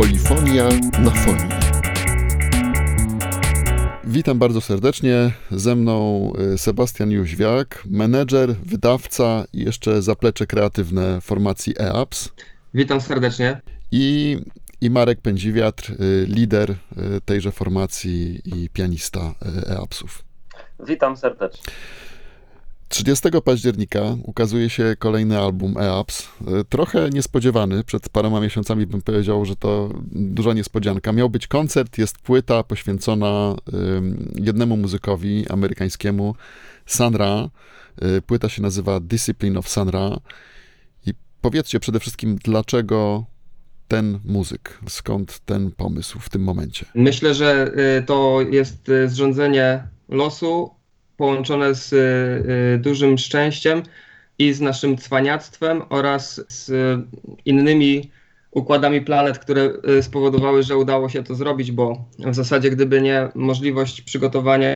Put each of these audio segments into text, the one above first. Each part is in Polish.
Polifonia na fonii. Witam bardzo serdecznie. Ze mną y, Sebastian Jóźwiak, menedżer, wydawca i jeszcze zaplecze kreatywne formacji EAPS. Witam serdecznie. I, i Marek Pędziwiatr, y, lider y, tejże formacji i pianista EAPSów. Witam serdecznie. 30 października ukazuje się kolejny album EAPS. Trochę niespodziewany, przed paroma miesiącami bym powiedział, że to duża niespodzianka. Miał być koncert, jest płyta poświęcona jednemu muzykowi amerykańskiemu, Sun Ra. Płyta się nazywa Discipline of Sun Ra. I powiedzcie przede wszystkim, dlaczego ten muzyk? Skąd ten pomysł w tym momencie? Myślę, że y, to jest y, zrządzenie losu połączone z y, dużym szczęściem i z naszym cwaniactwem oraz z innymi układami planet, które y, spowodowały, że udało się to zrobić, bo w zasadzie gdyby nie możliwość przygotowania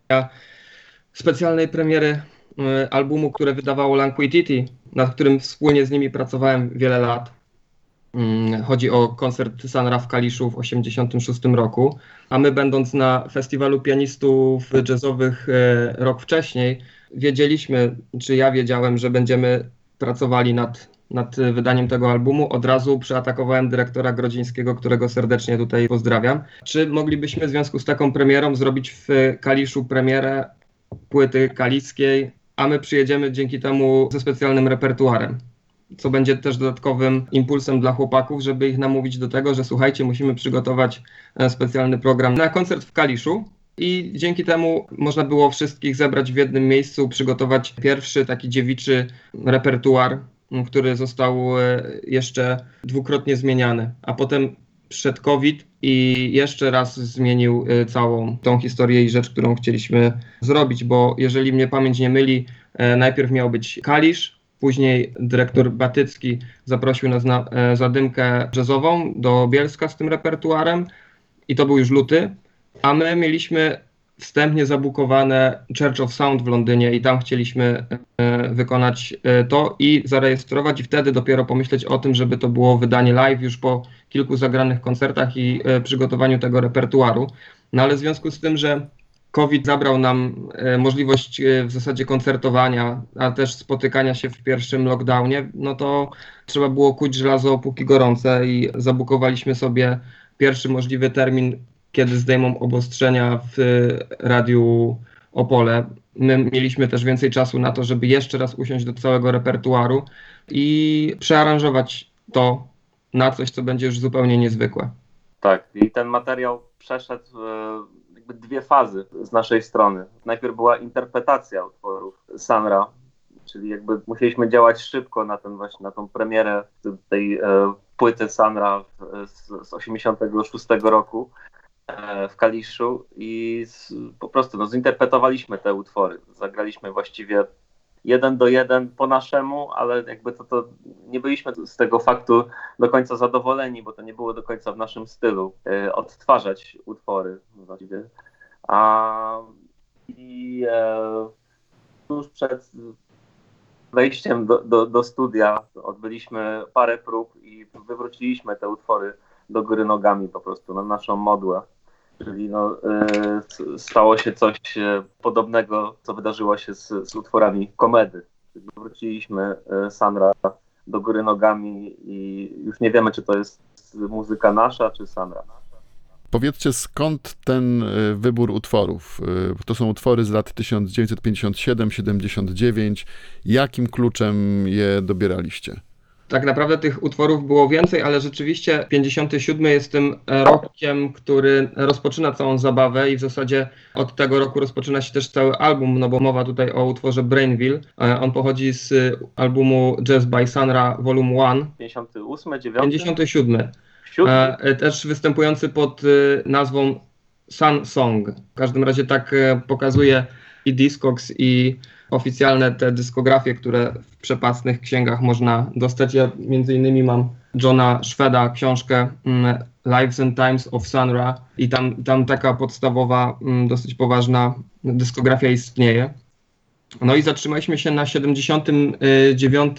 specjalnej premiery y, albumu, które wydawało Languidity, nad którym wspólnie z nimi pracowałem wiele lat, chodzi o koncert Sanra w Kaliszu w 1986 roku, a my będąc na festiwalu pianistów jazzowych e, rok wcześniej, wiedzieliśmy, czy ja wiedziałem, że będziemy pracowali nad, nad wydaniem tego albumu. Od razu przeatakowałem dyrektora Grodzińskiego, którego serdecznie tutaj pozdrawiam. Czy moglibyśmy w związku z taką premierą zrobić w Kaliszu premierę płyty kalickiej, a my przyjedziemy dzięki temu ze specjalnym repertuarem co będzie też dodatkowym impulsem dla chłopaków, żeby ich namówić do tego, że słuchajcie, musimy przygotować e, specjalny program na koncert w Kaliszu. I dzięki temu można było wszystkich zebrać w jednym miejscu, przygotować pierwszy taki dziewiczy repertuar, który został e, jeszcze dwukrotnie zmieniany. A potem przed COVID i jeszcze raz zmienił e, całą tą historię i rzecz, którą chcieliśmy zrobić, bo jeżeli mnie pamięć nie myli, najpierw miał być Kalisz, Później dyrektor Batycki zaprosił nas na e, zadymkę jazzową do Bielska z tym repertuarem i to był już luty, a my mieliśmy wstępnie zabukowane Church of Sound w Londynie i tam chcieliśmy e, wykonać e, to i zarejestrować i wtedy dopiero pomyśleć o tym, żeby to było wydanie live już po kilku zagranych koncertach i przygotowaniu tego repertuaru. No ale w związku z tym, że COVID zabrał nam e, możliwość e, w zasadzie koncertowania, a też spotykania się w pierwszym lockdownie, no to trzeba było kuć żelazo póki gorące i zabukowaliśmy sobie pierwszy możliwy termin, kiedy zdejmą obostrzenia w Radiu Opole. My mieliśmy też więcej czasu na to, żeby jeszcze raz usiąść do całego repertuaru i przearanżować to na coś, co będzie już zupełnie niezwykłe. Tak, i ten materiał przeszedł jakby dwie fazy z naszej strony. Najpierw była interpretacja utworów Sanra, czyli jakby musieliśmy działać szybko na ten właśnie, na tą premierę tej e, płyty Sanra z, z 86 roku e, w Kaliszu i z, po prostu no, zinterpretowaliśmy te utwory. Zagraliśmy właściwie jeden do jeden po naszemu, ale jakby to, to nie byliśmy z tego faktu do końca zadowoleni, bo to nie było do końca w naszym stylu e, odtwarzać utwory właściwie. A, I e, tuż przed wejściem do, do, do studia odbyliśmy parę prób i wywróciliśmy te utwory do góry nogami po prostu na naszą modłę. Czyli no, y, stało się coś e, podobnego, co wydarzyło się z, z utworami komedy. Wróciliśmy y, Sanra do góry nogami i już nie wiemy, czy to jest muzyka nasza, czy Sanra. Powiedzcie, skąd ten wybór utworów? To są utwory z lat 1957-79. Jakim kluczem je dobieraliście? Tak naprawdę tych utworów było więcej, ale rzeczywiście 57 jest tym rokiem, który rozpoczyna całą zabawę i w zasadzie od tego roku rozpoczyna się też cały album, no bo mowa tutaj o utworze Brainville. E, on pochodzi z albumu Jazz by Sanra Volume 1. 58, 9? 57. E, też występujący pod e, nazwą Sun Song. W każdym razie tak pokazuje i Discogs i oficjalne te dyskografie, które w przepasnych księgach można dostać. Ja między innymi mam Johna Szweda książkę mm, Lives and Times of Sunra i tam, tam taka podstawowa, mm, dosyć poważna dyskografia istnieje. No i zatrzymaliśmy się na 79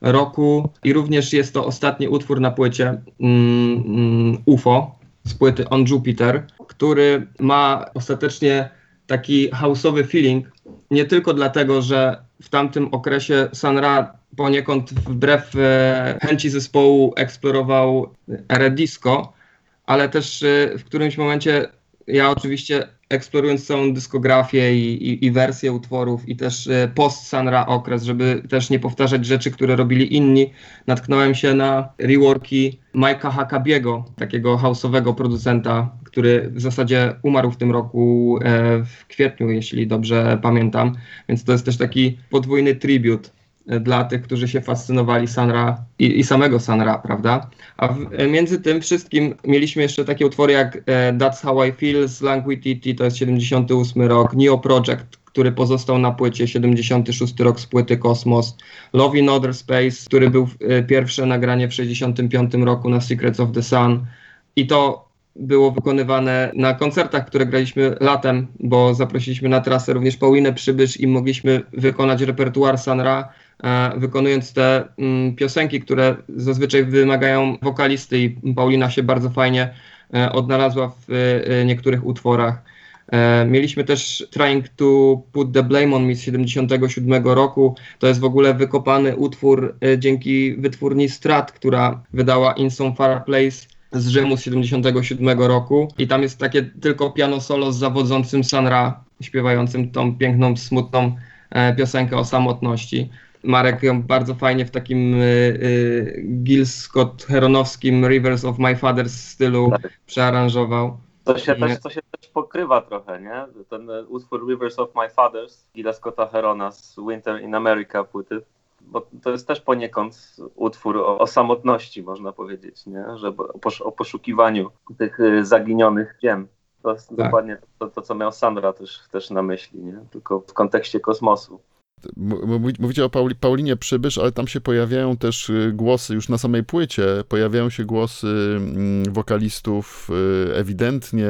roku i również jest to ostatni utwór na płycie mm, UFO z płyty On Jupiter, który ma ostatecznie taki houseowy feeling, nie tylko dlatego, że w tamtym okresie Sun Ra poniekąd wbrew e, chęci zespołu eksplorował erę disco, ale też e, w którymś momencie ja oczywiście eksplorując całą dyskografię i, i, i wersję utworów i też e, post Sun Ra okres, żeby też nie powtarzać rzeczy, które robili inni, natknąłem się na reworki Mike'a Hakabiego, takiego house'owego producenta, który w zasadzie umarł w tym roku e, w kwietniu, jeśli dobrze pamiętam, więc to jest też taki podwójny tribut e, dla tych, którzy się fascynowali Sanra i, i samego Sanra, prawda? A w, e, między tym wszystkim mieliśmy jeszcze takie utwory jak That's How I Feel z Languidity, to jest 78 rok, Neo Project, który pozostał na płycie, 76 rok z płyty Kosmos, Love in Other Space, który był pierwsze nagranie w 65 roku na Secrets of the Sun i to było wykonywane na koncertach, które graliśmy latem, bo zaprosiliśmy na trasę również Paulinę Przybysz i mogliśmy wykonać repertuar Sanra, e, wykonując te mm, piosenki, które zazwyczaj wymagają wokalisty i Paulina się bardzo fajnie e, odnalazła w e, niektórych utworach. Mieliśmy też Trying to Put the Blame on Me z 77 roku. To jest w ogóle wykopany utwór dzięki wytwórni Strat, która wydała In Some Far Place z Rzymu z 77 roku. I tam jest takie tylko piano solo z zawodzącym Sanra, śpiewającym tą piękną, smutną e, piosenkę o samotności. Marek ją bardzo fajnie w takim y, y, Gil Scott Heronowskim Rivers of My Father's stylu Tak. przearanżował. To się, też, to się też pokrywa trochę, nie? Ten e, utwór Rivers of My Fathers Gila Scotta Herona z Winter in America płyty, bo to jest też poniekąd utwór o, o samotności, można powiedzieć, nie? Że o, posz, o poszukiwaniu tych y, zaginionych ziem. To jest Tak. dokładnie to, to, co miał Sandra też, też na myśli, nie? Tylko w kontekście kosmosu. Mówicie o Pauli, Paulinie Przybysz, ale tam się pojawiają też y, głosy, już na samej płycie, pojawiają się głosy mm, wokalistów y, ewidentnie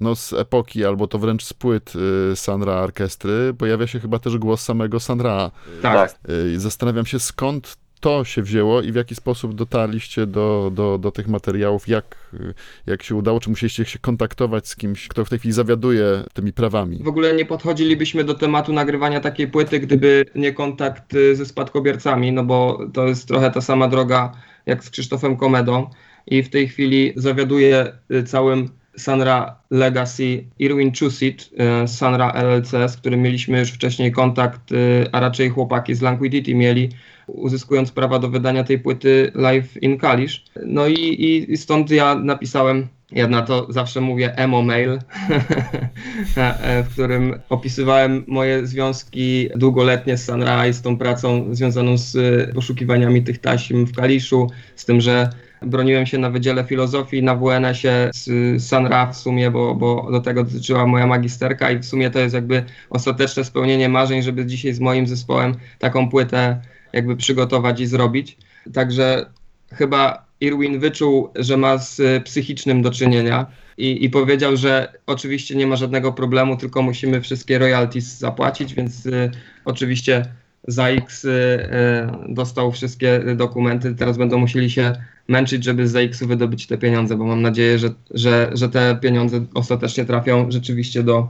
no, z epoki, albo to wręcz z płyt y, Sanra Orkestry. Pojawia się chyba też głos samego Sanra. Tak. Zastanawiam się, skąd to się wzięło i w jaki sposób dotarliście do, do, do tych materiałów, jak, jak się udało, czy musieliście się kontaktować z kimś, kto w tej chwili zawiaduje tymi prawami. W ogóle nie podchodzilibyśmy do tematu nagrywania takiej płyty, gdyby nie kontakt y, ze spadkobiercami, no bo to jest trochę ta sama droga jak z Krzysztofem Komedą i w tej chwili zawiaduje y, całym Sanra Legacy Irwin Chusit, y, Sanra LLC, z którym mieliśmy już wcześniej kontakt, y, a raczej chłopaki z Languidity mieli, uzyskując prawa do wydania tej płyty live in Kalisz. No i, i, i stąd ja napisałem, ja na to zawsze mówię emo mail, e, w którym opisywałem moje związki długoletnie z Sunrise, z tą pracą związaną z e, poszukiwaniami tych taśm w Kaliszu, z tym, że broniłem się na Wydziale Filozofii na WNS-ie z Sunra w sumie, bo, bo do tego dotyczyła moja magisterka i w sumie to jest jakby ostateczne spełnienie marzeń, żeby dzisiaj z moim zespołem taką płytę jakby przygotować i zrobić. Także chyba Irwin wyczuł, że ma z psychicznym do czynienia i, i powiedział, że oczywiście nie ma żadnego problemu, tylko musimy wszystkie royalties zapłacić, więc y, oczywiście ZAX y, y, dostał wszystkie dokumenty. Teraz będą musieli się męczyć, żeby z ZAX-u wydobyć te pieniądze, bo mam nadzieję, że, że, że te pieniądze ostatecznie trafią rzeczywiście do,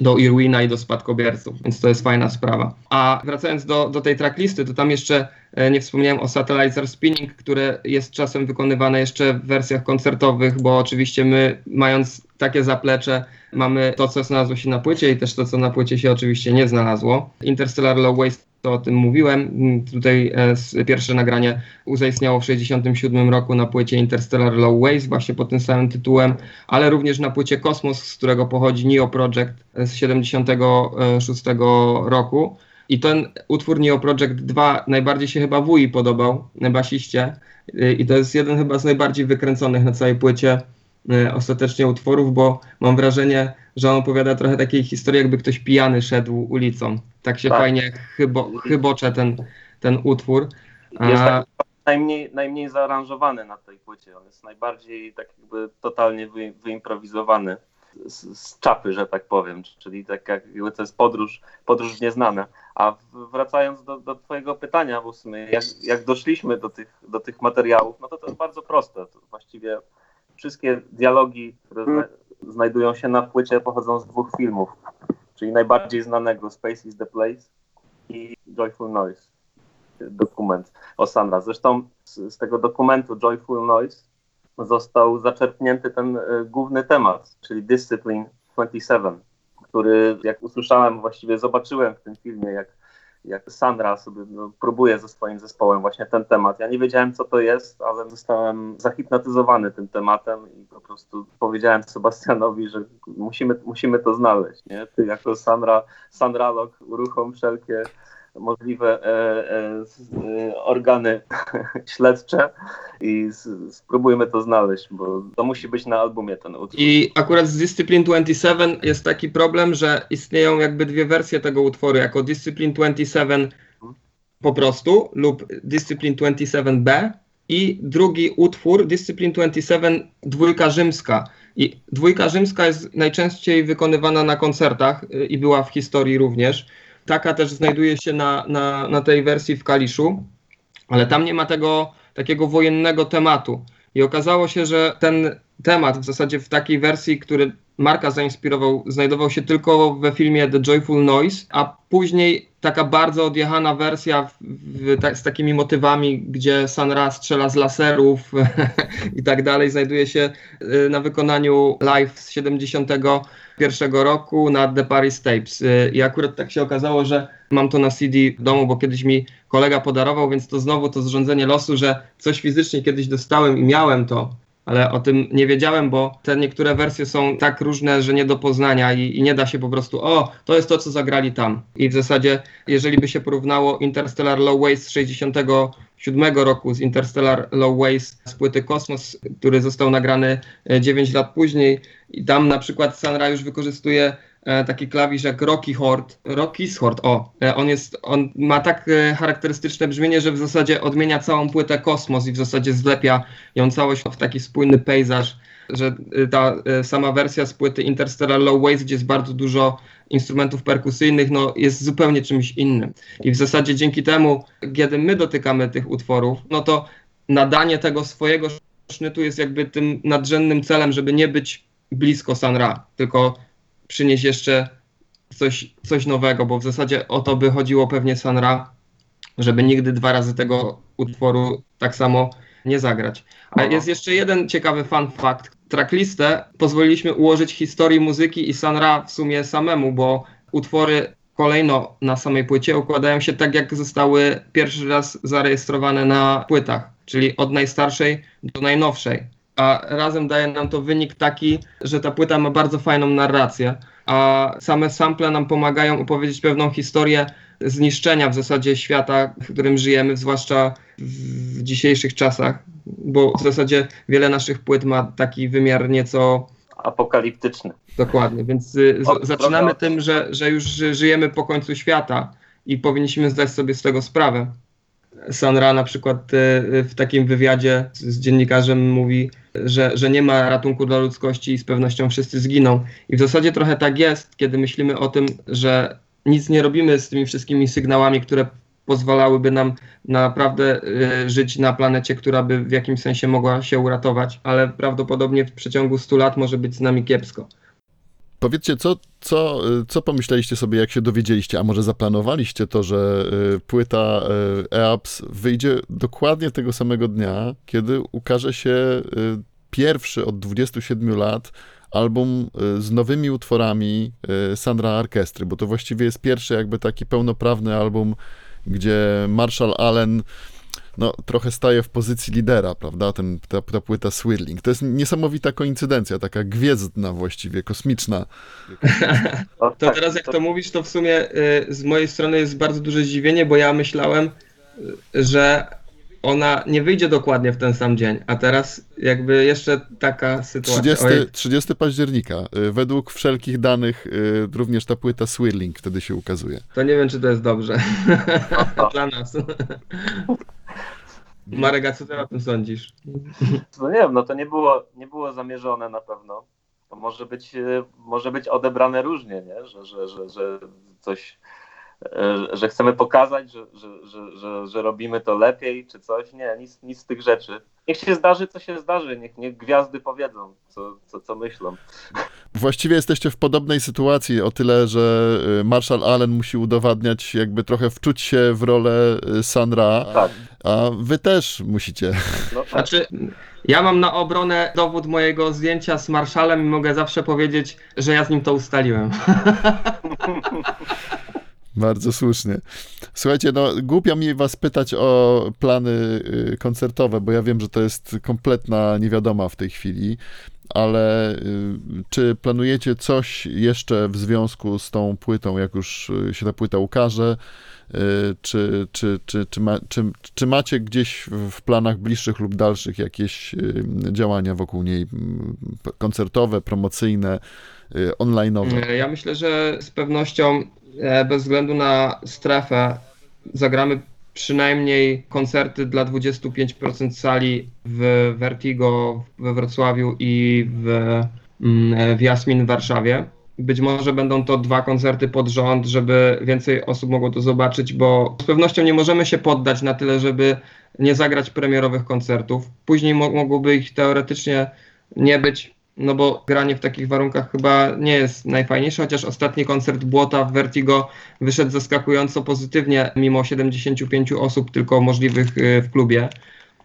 do Irwina i do spadkobierców, więc to jest fajna sprawa. A wracając do, do tej tracklisty, to tam jeszcze e, nie wspomniałem o Satellites Are Spinning, które jest czasem wykonywane jeszcze w wersjach koncertowych, bo oczywiście my, mając takie zaplecze, mamy to, co znalazło się na płycie i też to, co na płycie się oczywiście nie znalazło. Interstellar Low Waste to o tym mówiłem. Mm, Tutaj e, pierwsze nagranie zaistniało w 1967 roku na płycie Interstellar Low Waste, właśnie pod tym samym tytułem, ale również na płycie Kosmos, z którego pochodzi Neo Project e, z 76 roku. I ten utwór Neo Project 2 najbardziej się chyba Wui podobał, basiście. I to jest jeden chyba z najbardziej wykręconych na całej płycie ostatecznie utworów, bo mam wrażenie, że on opowiada trochę takiej historii, jakby ktoś pijany szedł ulicą. Tak się Tak. fajnie chybo, chybocze ten, ten utwór. Jest tak najmniej, najmniej zaaranżowany na tej płycie. On jest najbardziej tak jakby totalnie wy, wyimprowizowany. z, z czapy, że tak powiem, czyli tak jak jakby to jest podróż, podróż w nieznane. A wracając do, do twojego pytania, w sumie jak, jak doszliśmy do tych, do tych materiałów, no to to jest bardzo proste. To właściwie wszystkie dialogi, które zna, znajdują się na płycie pochodzą z dwóch filmów, czyli najbardziej znanego Space is the Place i Joyful Noise, dokument o Sandra. Zresztą z, z tego dokumentu Joyful Noise został zaczerpnięty ten e, główny temat, czyli Discipline 27, który jak usłyszałem, właściwie zobaczyłem w tym filmie, jak, jak Sandra sobie no, próbuje ze swoim zespołem właśnie ten temat. Ja nie wiedziałem, co to jest, ale zostałem zahipnotyzowany tym tematem i po prostu powiedziałem Sebastianowi, że musimy, musimy to znaleźć. Nie? Ty jako Sandra, Sandralog uruchom wszelkie możliwe e, e, e, organy śledcze i spróbujmy to znaleźć, bo to musi być na albumie ten utwór. I akurat z Discipline 27 jest taki problem, że istnieją jakby dwie wersje tego utworu, jako Discipline 27 po prostu lub Discipline 27B i drugi utwór Discipline 27 dwójka rzymska. I dwójka rzymska jest najczęściej wykonywana na koncertach y, i była w historii również. Taka też znajduje się na, na, na tej wersji w Kaliszu, ale tam nie ma tego takiego wojennego tematu. I okazało się, że ten temat w zasadzie w takiej wersji, który Marka zainspirował, znajdował się tylko we filmie The Joyful Noise, a później taka bardzo odjechana wersja w, w, tak, z takimi motywami, gdzie Sanra strzela z laserów i tak dalej, znajduje się y, na wykonaniu live z 71 roku na The Paris Tapes. Y, I akurat tak się okazało, że mam to na CD w domu, bo kiedyś mi kolega podarował, więc to znowu to zrządzenie losu, że coś fizycznie kiedyś dostałem i miałem to, ale o tym nie wiedziałem, bo te niektóre wersje są tak różne, że nie do poznania i, i nie da się po prostu, o, to jest to, co zagrali tam. I w zasadzie, jeżeli by się porównało Interstellar Low Waste z 67 roku z Interstellar Low Waste z płyty Kosmos, który został nagrany e, 9 lat później i tam na przykład Sanra już wykorzystuje e, taki klawisz jak Rocky Hort, Rocky's Hort, o, e, on jest, on ma tak e, charakterystyczne brzmienie, że w zasadzie odmienia całą płytę Kosmos i w zasadzie zlepia ją całość w taki spójny pejzaż, że e, ta e, sama wersja z płyty Interstellar Low Waste, gdzie jest bardzo dużo instrumentów perkusyjnych, no jest zupełnie czymś innym. I w zasadzie dzięki temu, kiedy my dotykamy tych utworów, no to nadanie tego swojego sznytu jest jakby tym nadrzędnym celem, żeby nie być blisko Sanra, tylko przynieść jeszcze coś, coś nowego, bo w zasadzie o to by chodziło pewnie Sanra, żeby nigdy dwa razy tego utworu tak samo nie zagrać. A jest jeszcze jeden ciekawy fun fact. Tracklistę pozwoliliśmy ułożyć historii muzyki i Sanra w sumie samemu, bo utwory kolejno na samej płycie układają się tak, jak zostały pierwszy raz zarejestrowane na płytach, czyli od najstarszej do najnowszej. A razem daje nam to wynik taki, że ta płyta ma bardzo fajną narrację, a same sample nam pomagają opowiedzieć pewną historię zniszczenia w zasadzie świata, w którym żyjemy, zwłaszcza w dzisiejszych czasach, bo w zasadzie wiele naszych płyt ma taki wymiar nieco Apokaliptyczny. Dokładnie, więc y, O, zaczynamy droga. tym, że, że już ży- żyjemy po końcu świata i powinniśmy zdać sobie z tego sprawę. Sanra na przykład y, w takim wywiadzie z dziennikarzem mówi, że, że nie ma ratunku dla ludzkości i z pewnością wszyscy zginą. I w zasadzie trochę tak jest, kiedy myślimy o tym, że nic nie robimy z tymi wszystkimi sygnałami, które pozwalałyby nam naprawdę y, żyć na planecie, która by w jakimś sensie mogła się uratować, ale prawdopodobnie w przeciągu 100 lat może być z nami kiepsko. Powiedzcie, co, co, y, co pomyśleliście sobie, jak się dowiedzieliście, a może zaplanowaliście to, że y, płyta y, EAPS wyjdzie dokładnie tego samego dnia, kiedy ukaże się pierwszy od 27 lat album z nowymi utworami Sandra Orkestry, bo to właściwie jest pierwszy jakby taki pełnoprawny album, gdzie Marshall Allen no, trochę staje w pozycji lidera, prawda, Ten, ta, ta płyta Swirling. To jest niesamowita koincydencja, taka gwiezdna właściwie, kosmiczna. To tak, teraz jak to mówisz, to w sumie y, z mojej strony jest bardzo duże zdziwienie, bo ja myślałem, y, że ona nie wyjdzie dokładnie w ten sam dzień, a teraz jakby jeszcze taka sytuacja. 30, Ojej, 30 października. Y, Według wszelkich danych również ta płyta Swirling wtedy się ukazuje. to nie wiem, czy to jest dobrze dla nas. Marek, a co ty o tym sądzisz? No nie wiem, no to nie było, nie było zamierzone na pewno. to może być, e, może być odebrane różnie, nie? Że, że, że, że coś, e, że chcemy pokazać, że, że, że, że, że robimy to lepiej, czy coś. Nie, nic, nic z tych rzeczy. Niech się zdarzy, co się zdarzy. Niech, niech gwiazdy powiedzą, co, co, co myślą. Właściwie jesteście w podobnej sytuacji, o tyle, że y, Marshall Allen musi udowadniać, jakby trochę wczuć się w rolę y, Sanra, Tak. a wy też musicie. No, tak. Znaczy, ja mam na obronę dowód mojego zdjęcia z Marszalem i mogę zawsze powiedzieć, że ja z nim to ustaliłem. Bardzo słusznie. Słuchajcie, no głupio mi was pytać o plany y, koncertowe, bo ja wiem, że to jest kompletna niewiadoma w tej chwili, ale y, czy planujecie coś jeszcze w związku z tą płytą, jak już y, się ta płyta ukaże? Czy, czy, czy, czy, ma, czy, czy macie gdzieś w planach bliższych lub dalszych jakieś działania wokół niej, koncertowe, promocyjne, online'owe? Ja myślę, że z pewnością bez względu na strefę zagramy przynajmniej koncerty dla 25% sali w Vertigo we Wrocławiu i w, mm, w Jasmin w Warszawie. Być może będą to dwa koncerty pod rząd, żeby więcej osób mogło to zobaczyć, bo z pewnością nie możemy się poddać na tyle, żeby nie zagrać premierowych koncertów. Później mo- mogłoby ich teoretycznie nie być, no bo granie w takich warunkach chyba nie jest najfajniejsze, chociaż ostatni koncert Błota w Vertigo wyszedł zaskakująco pozytywnie, mimo 75 osób tylko możliwych y, w klubie.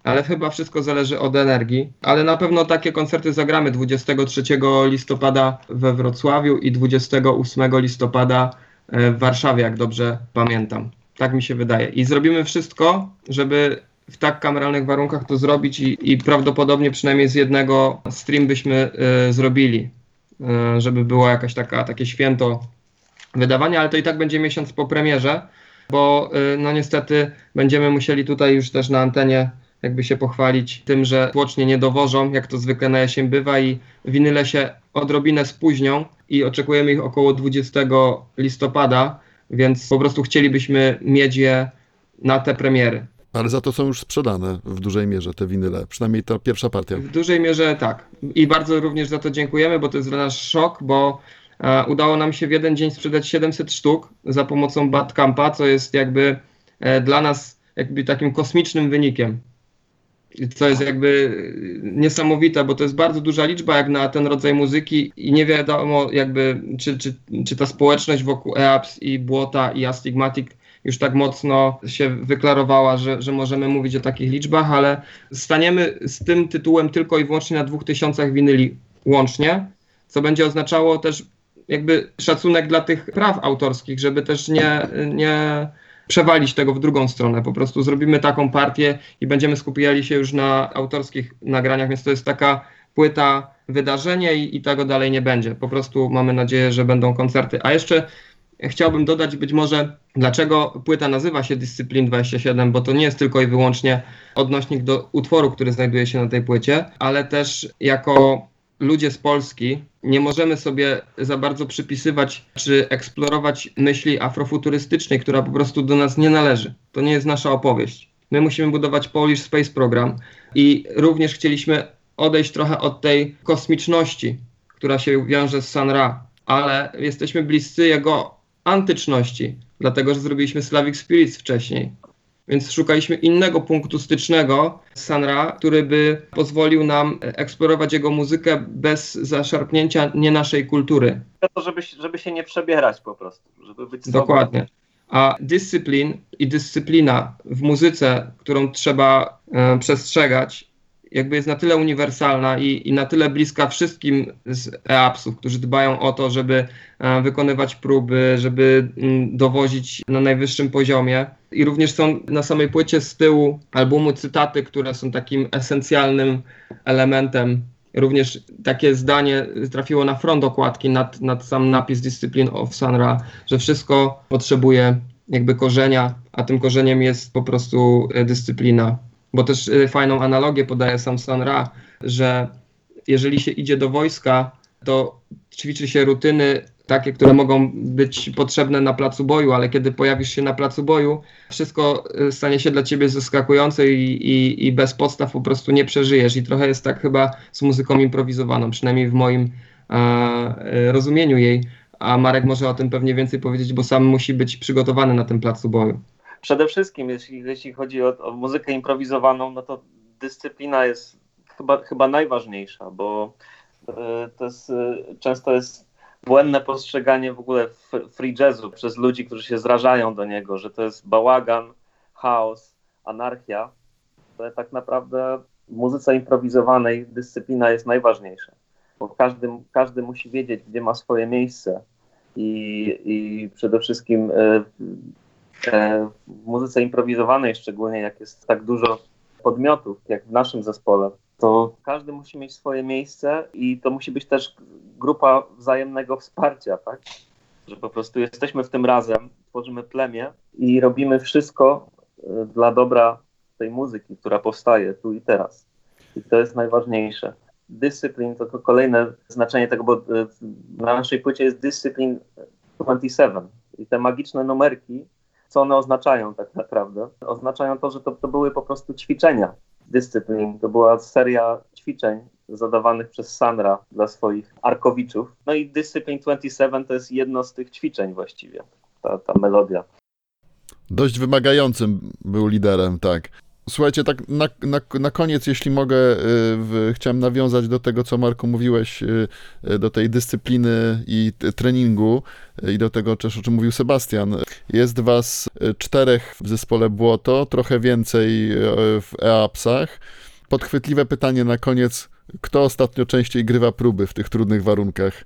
Ale chyba wszystko zależy od energii. Ale na pewno takie koncerty zagramy 23 listopada we Wrocławiu i 28 listopada y, w Warszawie, jak dobrze pamiętam. Tak mi się wydaje. I zrobimy wszystko, żeby w tak kameralnych warunkach to zrobić i, i prawdopodobnie przynajmniej z jednego stream byśmy y, zrobili, y, żeby było jakaś taka, takie święto wydawania, ale to i tak będzie miesiąc po premierze, bo y, no niestety będziemy musieli tutaj już też na antenie jakby się pochwalić tym, że tłocznie nie dowożą, jak to zwykle na jesień bywa i winyle się odrobinę spóźnią i oczekujemy ich około 20 listopada, więc po prostu chcielibyśmy mieć je na te premiery. Ale za to są już sprzedane w dużej mierze te winyle, przynajmniej ta pierwsza partia. W dużej mierze tak. I bardzo również za to dziękujemy, bo to jest dla nas szok, bo e, udało nam się w jeden dzień sprzedać 700 sztuk za pomocą Badcampa, co jest jakby e, dla nas jakby takim kosmicznym wynikiem. Co jest jakby e, niesamowite, bo to jest bardzo duża liczba jak na ten rodzaj muzyki i nie wiadomo jakby czy, czy, czy ta społeczność wokół EAPS i Błota i Astigmatic już tak mocno się wyklarowała, że, że możemy mówić o takich liczbach, ale staniemy z tym tytułem tylko i wyłącznie na 2000 winyli łącznie, co będzie oznaczało też jakby szacunek dla tych praw autorskich, żeby też nie, nie przewalić tego w drugą stronę. Po prostu zrobimy taką partię i będziemy skupiali się już na autorskich nagraniach, więc to jest taka płyta wydarzenie i, i tego dalej nie będzie. Po prostu mamy nadzieję, że będą koncerty. A jeszcze chciałbym dodać być może, dlaczego płyta nazywa się Discipline 27, bo to nie jest tylko i wyłącznie odnośnik do utworu, który znajduje się na tej płycie, ale też jako ludzie z Polski nie możemy sobie za bardzo przypisywać czy eksplorować myśli afrofuturystycznej, która po prostu do nas nie należy. To nie jest nasza opowieść. My musimy budować Polish Space Program i również chcieliśmy odejść trochę od tej kosmiczności, która się wiąże z San Ra, ale jesteśmy bliscy jego antyczności, dlatego że zrobiliśmy Slavic Spirits wcześniej. Więc szukaliśmy innego punktu stycznego Sanra, który by pozwolił nam eksplorować jego muzykę bez zaszarpnięcia nie naszej kultury. To, żeby, żeby się nie przebierać po prostu, żeby być sobą. Dokładnie. A dyscyplin i dyscyplina w muzyce, którą trzeba e, przestrzegać, jakby jest na tyle uniwersalna i, i na tyle bliska wszystkim z EAPS-ów, którzy dbają o to, żeby e, wykonywać próby, żeby mm, dowozić na najwyższym poziomie. I również są na samej płycie z tyłu albumu cytaty, które są takim esencjalnym elementem. Również takie zdanie trafiło na front okładki nad, nad sam napis Discipline of Sanra, że wszystko potrzebuje jakby korzenia, a tym korzeniem jest po prostu e, dyscyplina. Bo też y, fajną analogię podaje sam San Ra, że jeżeli się idzie do wojska, to ćwiczy się rutyny takie, które mogą być potrzebne na placu boju, ale kiedy pojawisz się na placu boju, wszystko y, stanie się dla ciebie zaskakujące i, i, i bez podstaw po prostu nie przeżyjesz. I trochę jest tak chyba z muzyką improwizowaną, przynajmniej w moim e, rozumieniu jej. A Marek może o tym pewnie więcej powiedzieć, bo sam musi być przygotowany na tym placu boju. Przede wszystkim, jeśli, jeśli chodzi o, o muzykę improwizowaną, no to dyscyplina jest chyba, chyba najważniejsza, bo y, to jest, y, często jest błędne postrzeganie w ogóle free jazzu przez ludzi, którzy się zrażają do niego, że to jest bałagan, chaos, anarchia. To tak naprawdę w muzyce improwizowanej dyscyplina jest najważniejsza, bo każdy, każdy musi wiedzieć, gdzie ma swoje miejsce i, i przede wszystkim E, w muzyce improwizowanej, szczególnie jak jest tak dużo podmiotów, jak w naszym zespole, to każdy musi mieć swoje miejsce i to musi być też grupa wzajemnego wsparcia, tak? Że po prostu jesteśmy w tym razem, tworzymy plemię i robimy wszystko e, dla dobra tej muzyki, która powstaje tu i teraz. I to jest najważniejsze. Dyscyplin to, to kolejne znaczenie tego, bo e, na naszej płycie jest Discipline 27 i te magiczne numerki co one oznaczają tak naprawdę? Oznaczają to, że to, to były po prostu ćwiczenia dyscyplin. To była seria ćwiczeń zadawanych przez Sanra dla swoich arkowiczów. No i Discipline 27 to jest jedno z tych ćwiczeń właściwie, ta, ta melodia. Dość wymagającym był liderem, tak. Słuchajcie, tak na, na, na koniec, jeśli mogę, y, w, chciałem nawiązać do tego, co Marku mówiłeś, y, y, do tej dyscypliny i treningu i do tego też, o czym mówił Sebastian. Jest was czterech w zespole Błoto, trochę więcej w EAPSach. Podchwytliwe pytanie na koniec, kto ostatnio częściej grywa próby w tych trudnych warunkach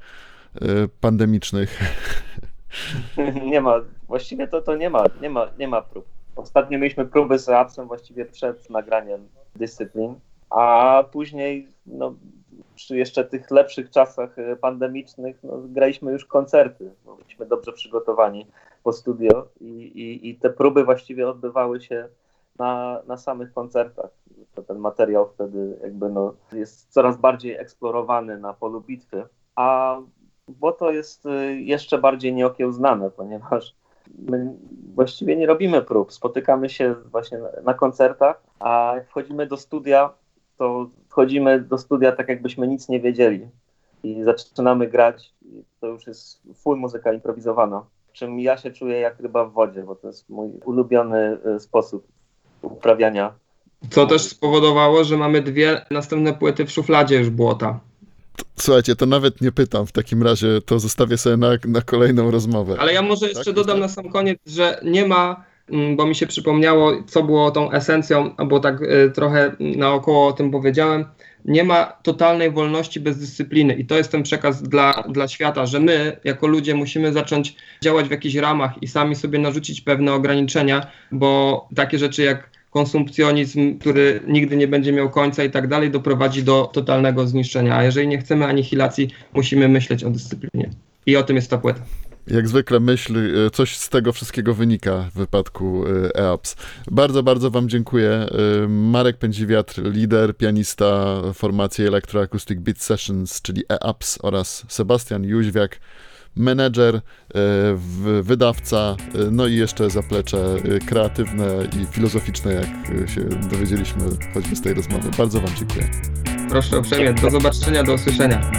pandemicznych? Nie ma, właściwie to, to nie ma, nie ma, nie ma prób. Ostatnio mieliśmy próby z Rapsem właściwie przed nagraniem dyscyplin, a później no, przy jeszcze tych lepszych czasach e, pandemicznych no, graliśmy już koncerty. No, byliśmy dobrze przygotowani po studio i, i, i te próby właściwie odbywały się na, na samych koncertach. To ten materiał wtedy jakby no, jest coraz bardziej eksplorowany na polu bitwy, a bo to jest e, jeszcze bardziej nieokiełznane, ponieważ my właściwie nie robimy prób. Spotykamy się właśnie na, koncertach, a jak wchodzimy do studia, to wchodzimy do studia tak, jakbyśmy nic nie wiedzieli. I zaczynamy grać, to już jest full muzyka improwizowana. Czym ja się czuję jak ryba w wodzie, bo to jest mój ulubiony y, sposób uprawiania. Co też spowodowało, że mamy dwie następne płyty w szufladzie już błota. Słuchajcie, to nawet nie pytam w takim razie, to zostawię sobie na, na kolejną rozmowę. Ale ja może jeszcze tak, dodam na sam koniec, że nie ma, mm, bo mi się przypomniało, co było tą esencją, bo tak y, trochę naokoło o tym powiedziałem, nie ma totalnej wolności bez dyscypliny i to jest ten przekaz dla, dla świata, że my jako ludzie musimy zacząć działać w jakichś ramach i sami sobie narzucić pewne ograniczenia, bo takie rzeczy jak konsumpcjonizm, który nigdy nie będzie miał końca i tak dalej, doprowadzi do totalnego zniszczenia. A jeżeli nie chcemy anihilacji, musimy myśleć o dyscyplinie. I o tym jest ta płyta. Jak zwykle myśl, e, coś z tego wszystkiego wynika w wypadku e, EAPS. Bardzo, bardzo Wam dziękuję. E, Marek Pędziwiatr, lider, pianista formacji Electroacoustic Beat Sessions, czyli EAPS oraz Sebastian Jóźwiak, menedżer, e, wydawca, e, no i jeszcze zaplecze e, kreatywne i filozoficzne, jak się dowiedzieliśmy choćby z tej rozmowy. Bardzo Wam dziękuję. Proszę uprzejmie, do zobaczenia, do usłyszenia.